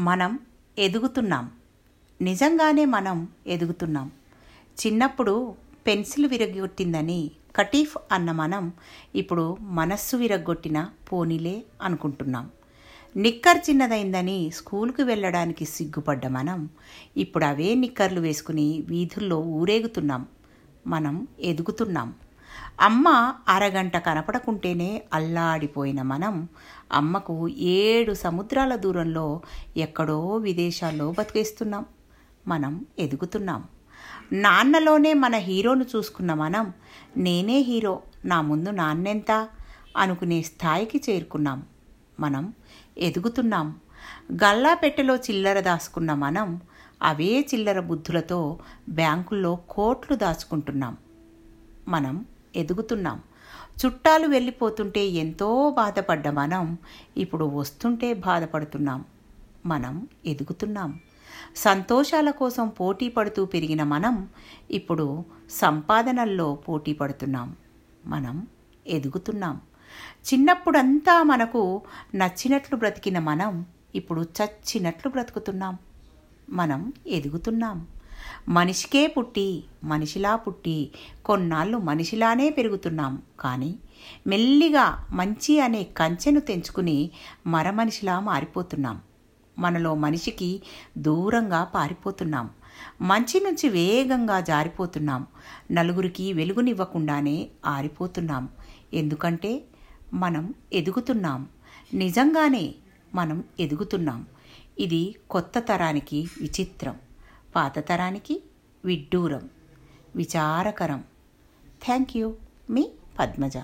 మనం ఎదుగుతున్నాం. నిజంగానే మనం ఎదుగుతున్నాం. చిన్నప్పుడు పెన్సిల్ విరగొట్టిందని కటీఫ్ అన్న మనం ఇప్పుడు మనస్సు విరగొట్టిన పోనీలే అనుకుంటున్నాం. నిక్కర్ చిన్నదైందని స్కూల్కి వెళ్ళడానికి సిగ్గుపడ్డ మనం ఇప్పుడు అవే నిక్కర్లు వేసుకుని వీధుల్లో ఊరేగుతున్నాం. మనం ఎదుగుతున్నాం. అమ్మ అరగంట కనపడకుంటేనే అల్లాడిపోయిన మనం. అమ్మకు ఏడు సముద్రాల దూరంలో ఎక్కడో విదేశాల్లో బతికేస్తున్నాం. మనం ఎదుగుతున్నాం. నాన్నలోనే మన హీరోను చూసుకున్న మనం నేనే హీరో నా ముందు నాన్నెంత? అనుకునే స్థాయికి చేరుకున్నాం. మనం ఎదుగుతున్నాం. గల్లా పెట్టెలో చిల్లర దాచుకున్న మనం అవే చిల్లర బుద్ధులతో బ్యాంకుల్లో కోట్లు దాచుకుంటున్నాం. మనం ఎదుగుతున్నాం. చుట్టాలు వెళ్ళిపోతుంటే ఎంతో బాధపడ్డ మనం ఇప్పుడు వస్తుంటే బాధపడుతున్నాం. మనం ఎదుగుతున్నాం. సంతోషాల కోసం పోటీ పడుతూ పెరిగిన మనం ఇప్పుడు సంపాదనల్లో పోటీ పడుతున్నాం. మనం ఎదుగుతున్నాం. చిన్నప్పుడంతా మనకు నచ్చినట్లు బ్రతికిన మనం ఇప్పుడు చచ్చినట్లు బ్రతుకుతున్నాం. మనం ఎదుగుతున్నాం. మనిషికే పుట్టి మనిషిలా పుట్టి కొన్నాళ్ళు మనిషిలానే పెరుగుతున్నాం. కానీ మెల్లిగా మంచి అనే కంచెను తెంచుకుని మరమనిషిలా మారిపోతున్నాం. మనలో మనిషికి దూరంగా పారిపోతున్నాం. మంచి నుంచి వేగంగా జారిపోతున్నాం. నలుగురికి వెలుగునివ్వకుండానే ఆరిపోతున్నాం. ఎందుకంటే మనం ఎదుగుతున్నాం. నిజంగానే మనం ఎదుగుతున్నాం. ఇది కొత్త తరానికి విచిత్రం. పాత తరానికి విడ్డూరం విచారకరం. థ్యాంక్ యూ మీ పద్మజ.